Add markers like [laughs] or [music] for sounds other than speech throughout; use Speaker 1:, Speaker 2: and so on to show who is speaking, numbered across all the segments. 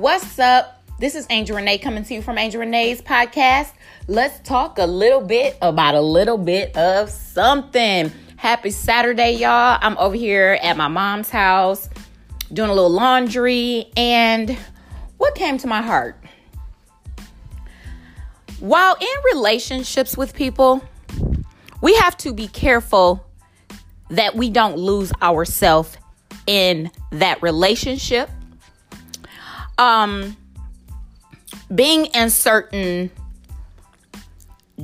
Speaker 1: What's up? This is Angel Renee coming to you from Angel Renee's podcast. Let's talk a little bit about a little bit of something. Happy Saturday, y'all. I'm over here at my mom's house doing a little laundry, and what came to my heart? While in relationships with people, we have to be careful that we don't lose ourselves in that relationship um being in certain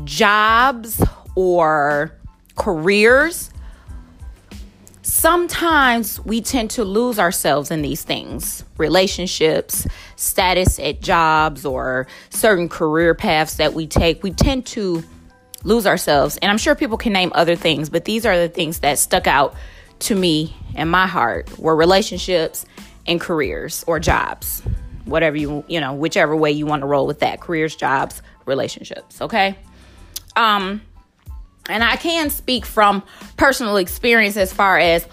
Speaker 1: jobs or careers sometimes we tend to lose ourselves in these things. Relationships status at jobs or certain career paths that we take we tend to lose ourselves. And i'm sure people can name other things but these are the things that stuck out to me and my heart were relationships and careers or jobs whatever you you know whichever way you want to roll with that careers jobs relationships okay? Um and i can speak from personal experience as far as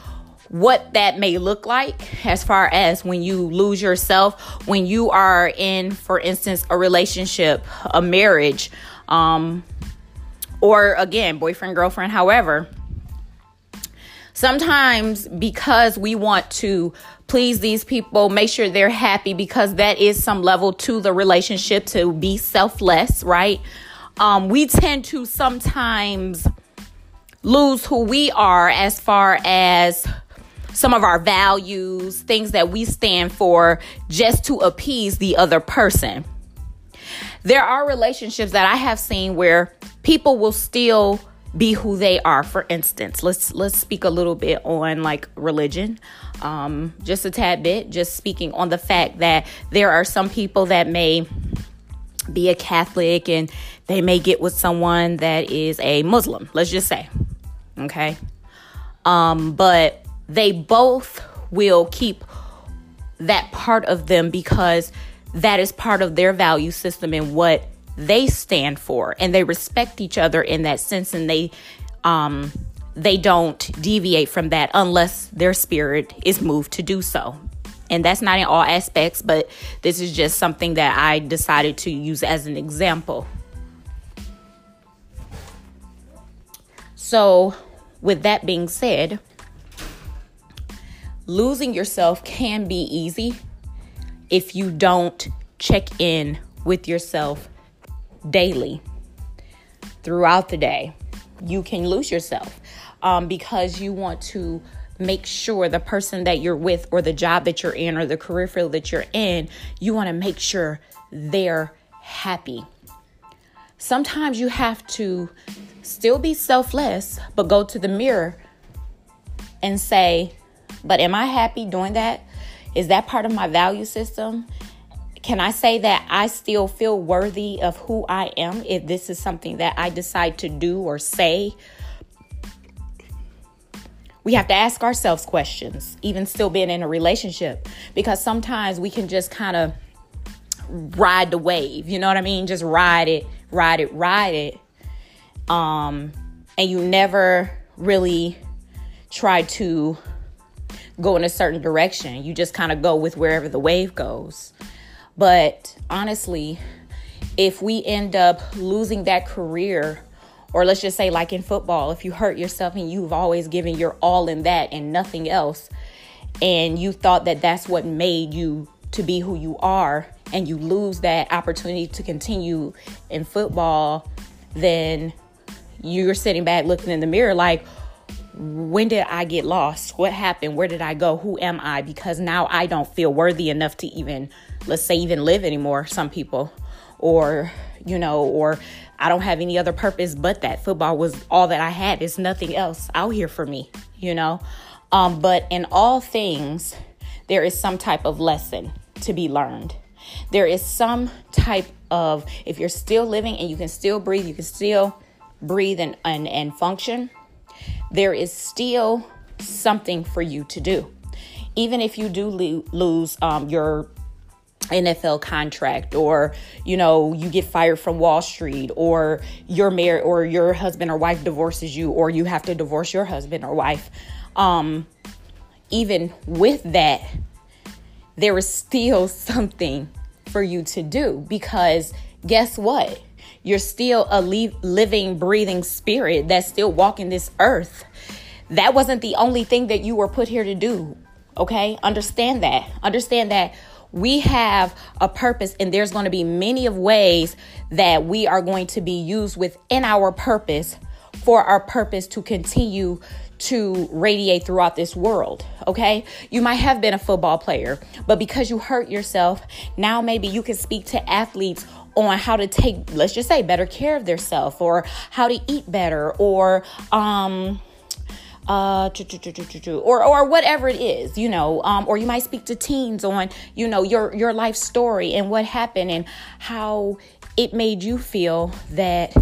Speaker 1: what that may look like as far as when you lose yourself when you are in for instance a relationship a marriage um or again boyfriend girlfriend however sometimes because we want to please these people, make sure they're happy because that is some level to the relationship to be selfless, right? Um, we tend to sometimes lose who we are as far as some of our values, things that we stand for just to appease the other person. There are relationships that I have seen where people will still be who they are. For instance, let's let's speak a little bit on like religion. Um, just a tad bit, just speaking on the fact that there are some people that may be a Catholic and they may get with someone that is a Muslim, let's just say. Okay. Um, but they both will keep that part of them because that is part of their value system and what they stand for and they respect each other in that sense and they um they don't deviate from that unless their spirit is moved to do so. And that's not in all aspects but this is just something that i decided to use as an example. So with that being said losing yourself can be easy if you don't check in with yourself daily throughout the day. You can lose yourself um, because you want to make sure the person that you're with, or the job that you're in, or the career field that you're in, you want to make sure they're happy. Sometimes you have to still be selfless, but go to the mirror and say, But am I happy doing that? Is that part of my value system? Can I say that I still feel worthy of who I am if this is something that I decide to do or say? We have to ask ourselves questions, even still being in a relationship, because sometimes we can just kind of ride the wave. You know what I mean? Just ride it, ride it, ride it. Um, and you never really try to go in a certain direction. You just kind of go with wherever the wave goes. But honestly, if we end up losing that career, or let's just say, like in football, if you hurt yourself and you've always given your all in that and nothing else, and you thought that that's what made you to be who you are, and you lose that opportunity to continue in football, then you're sitting back looking in the mirror like, when did I get lost? What happened? Where did I go? Who am I? Because now I don't feel worthy enough to even let's say even live anymore some people or you know or i don't have any other purpose but that football was all that i had it's nothing else out here for me you know um, but in all things there is some type of lesson to be learned there is some type of if you're still living and you can still breathe you can still breathe and, and, and function there is still something for you to do even if you do lo- lose um, your NFL contract or you know you get fired from Wall Street or your mayor or your husband or wife divorces you or you have to divorce your husband or wife um even with that there is still [laughs] something for you to do because guess what? You're still a living, breathing spirit that's still walking this earth. That wasn't the only thing that you were put here to do. Okay? Understand that. Understand that we have a purpose and there's going to be many of ways that we are going to be used within our purpose for our purpose to continue to radiate throughout this world. Okay. You might have been a football player, but because you hurt yourself, now maybe you can speak to athletes on how to take, let's just say, better care of themselves or how to eat better or, um, uh or or whatever it is you know um or you might speak to teens on you know your your life story and what happened and how it made you feel that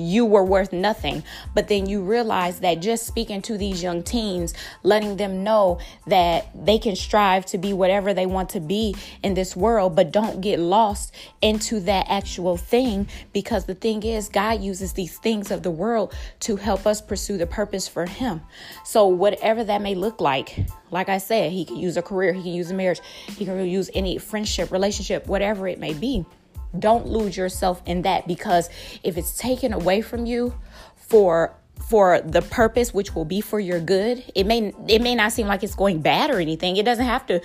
Speaker 1: you were worth nothing. But then you realize that just speaking to these young teens, letting them know that they can strive to be whatever they want to be in this world, but don't get lost into that actual thing because the thing is, God uses these things of the world to help us pursue the purpose for Him. So, whatever that may look like, like I said, He can use a career, He can use a marriage, He can use any friendship, relationship, whatever it may be. Don't lose yourself in that because if it's taken away from you for for the purpose which will be for your good, it may it may not seem like it's going bad or anything. It doesn't have to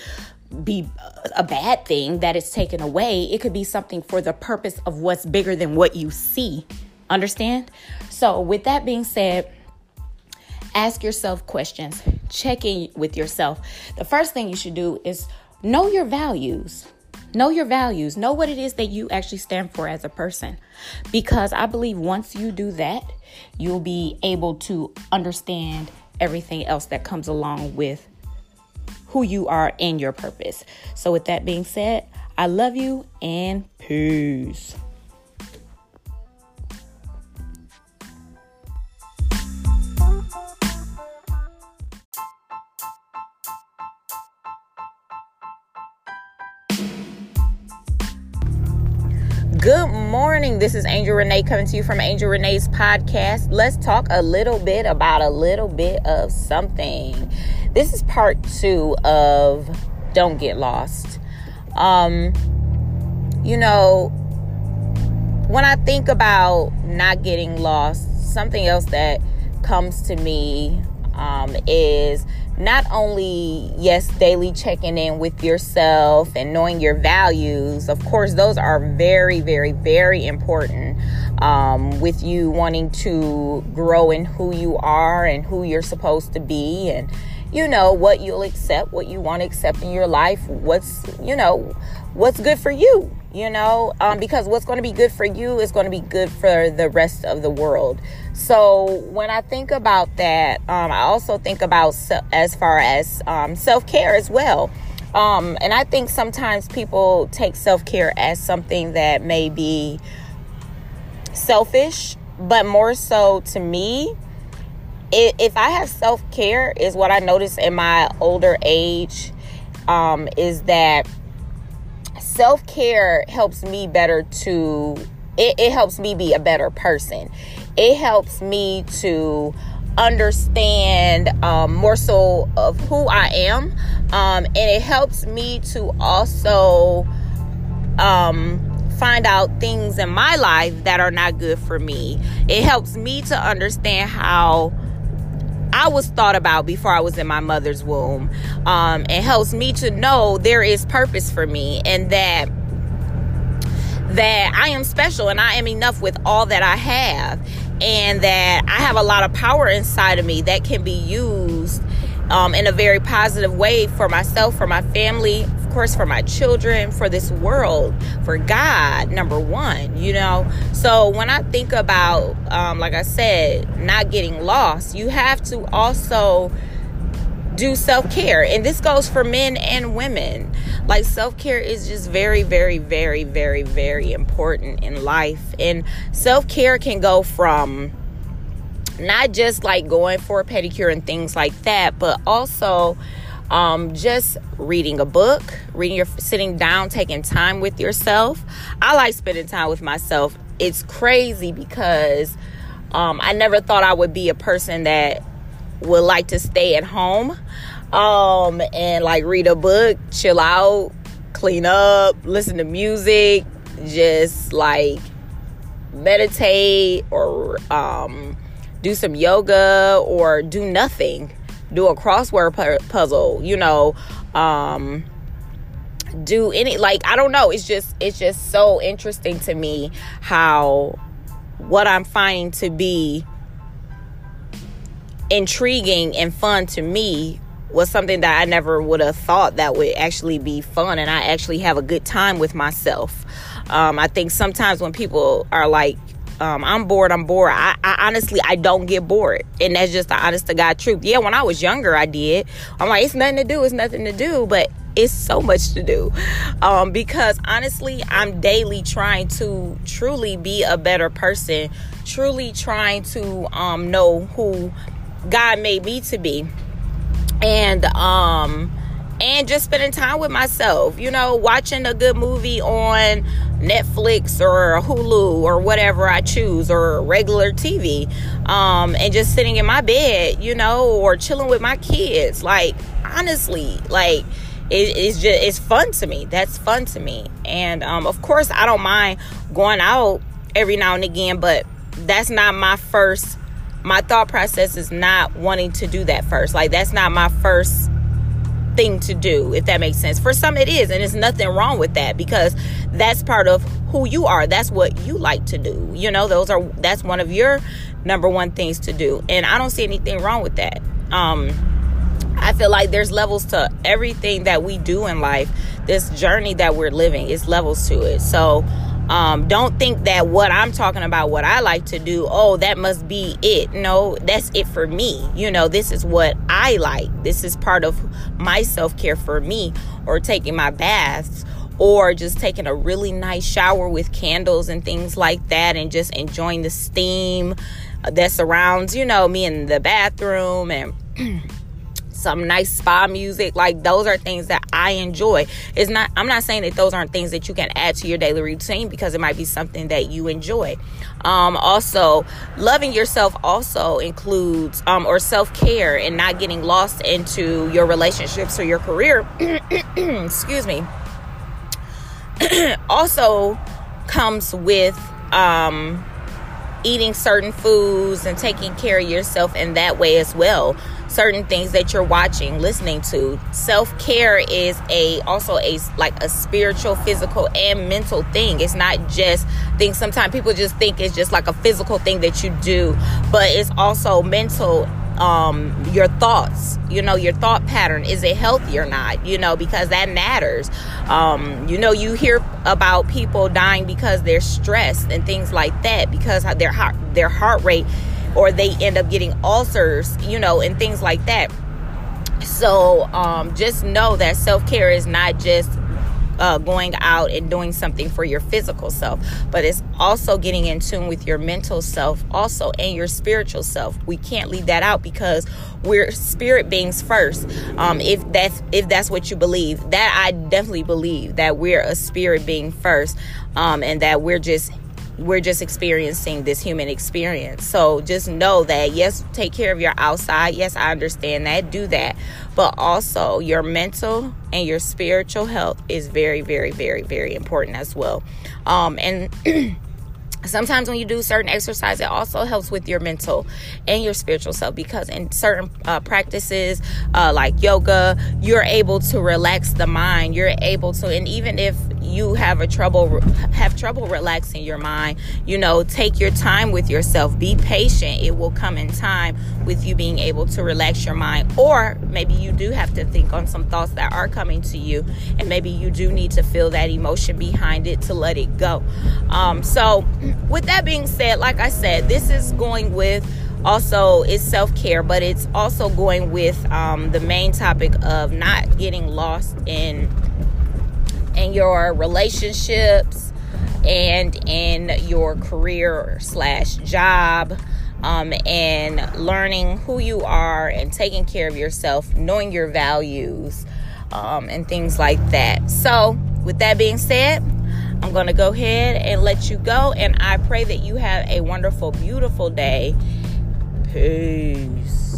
Speaker 1: be a bad thing that it's taken away. It could be something for the purpose of what's bigger than what you see. Understand? So, with that being said, ask yourself questions. Check in with yourself. The first thing you should do is know your values. Know your values. Know what it is that you actually stand for as a person. Because I believe once you do that, you'll be able to understand everything else that comes along with who you are and your purpose. So, with that being said, I love you and peace. This is Angel Renee coming to you from Angel Renee's podcast. Let's talk a little bit about a little bit of something. This is part two of Don't Get Lost. Um, you know, when I think about not getting lost, something else that comes to me um, is not only, yes, daily checking in with yourself and knowing your values, of course, those are very, very, very important um, with you wanting to grow in who you are and who you're supposed to be and you know what you'll accept what you want to accept in your life what's you know what's good for you you know? Um, because what's going to be good for you is going to be good for the rest of the world so when i think about that um, i also think about as far as um, self-care as well um, and i think sometimes people take self-care as something that may be selfish but more so to me if I have self care, is what I notice in my older age, um, is that self care helps me better to, it, it helps me be a better person. It helps me to understand um, more so of who I am. Um, and it helps me to also um, find out things in my life that are not good for me. It helps me to understand how I was thought about before I was in my mother's womb. Um, it helps me to know there is purpose for me and that that I am special and I am enough with all that I have and that I have a lot of power inside of me that can be used um, in a very positive way for myself, for my family, of course, for my children, for this world, for God, number one, you know. So when I think about, um, like I said, not getting lost, you have to also do self care. And this goes for men and women. Like self care is just very, very, very, very, very important in life. And self care can go from not just like going for a pedicure and things like that, but also um, just reading a book, reading your sitting down, taking time with yourself. I like spending time with myself. It's crazy because um, I never thought I would be a person that would like to stay at home. um, and like read a book, chill out, clean up, listen to music, just like meditate or um, do some yoga or do nothing. Do a crossword pu- puzzle, you know, um, do any like I don't know. It's just it's just so interesting to me how what I'm finding to be intriguing and fun to me was something that I never would have thought that would actually be fun and I actually have a good time with myself. Um, I think sometimes when people are like, um, I'm bored, I'm bored. I, I, honestly, I don't get bored. And that's just the honest to God truth. Yeah, when I was younger, I did. I'm like, it's nothing to do, it's nothing to do. But it's so much to do. Um, because honestly, I'm daily trying to truly be a better person, truly trying to um, know who God made me to be. And um and just spending time with myself, you know, watching a good movie on Netflix or Hulu or whatever I choose or regular TV. Um and just sitting in my bed, you know, or chilling with my kids. Like honestly, like it, it's just it's fun to me. That's fun to me. And um of course I don't mind going out every now and again, but that's not my first my thought process is not wanting to do that first. Like that's not my first thing to do, if that makes sense. For some it is, and it's nothing wrong with that because that's part of who you are. That's what you like to do. You know, those are that's one of your number one things to do. And I don't see anything wrong with that. Um I feel like there's levels to everything that we do in life. This journey that we're living is levels to it. So um, don't think that what I'm talking about, what I like to do, oh, that must be it. No, that's it for me. You know, this is what I like. This is part of my self care for me, or taking my baths, or just taking a really nice shower with candles and things like that, and just enjoying the steam that surrounds, you know, me in the bathroom and. [clears throat] some nice spa music. Like those are things that I enjoy. It's not I'm not saying that those aren't things that you can add to your daily routine because it might be something that you enjoy. Um, also, loving yourself also includes um, or self-care and not getting lost into your relationships or your career. [clears throat] Excuse me. [clears throat] also comes with um, eating certain foods and taking care of yourself in that way as well certain things that you're watching listening to. Self-care is a also a like a spiritual physical and mental thing. It's not just things sometimes people just think it's just like a physical thing that you do but it's also mental um your thoughts you know your thought pattern. Is it healthy or not? You know because that matters. Um you know you hear about people dying because they're stressed and things like that because their heart their heart rate or they end up getting ulcers you know and things like that so um just know that self-care is not just uh, going out and doing something for your physical self, but it's also getting in tune with your mental self, also, and your spiritual self. We can't leave that out because we're spirit beings first. Um, if that's if that's what you believe, that I definitely believe that we're a spirit being first, um, and that we're just we're just experiencing this human experience. So just know that yes, take care of your outside. Yes, I understand that. Do that. But also your mental and your spiritual health is very, very, very, very important as well. Um, and [clears throat] sometimes when you do certain exercise it also helps with your mental and your spiritual self because in certain uh, practices uh, like yoga you're able to relax the mind you're able to and even if you have a trouble have trouble relaxing your mind you know take your time with yourself. Be patient. It will come in time with you being able to relax your mind. Or maybe you do have to think on some thoughts that are coming to you and maybe you do need to feel that emotion behind it to let it go. Um, so with that being said like i said this is going with also it's self-care but it's also going with um, the main topic of not getting lost in in your relationships and in your career slash job um, and learning who you are and taking care of yourself knowing your values um, and things like that. So with that being said i'm going to go ahead and let you go and i pray that you have a wonderful beautiful day. Peace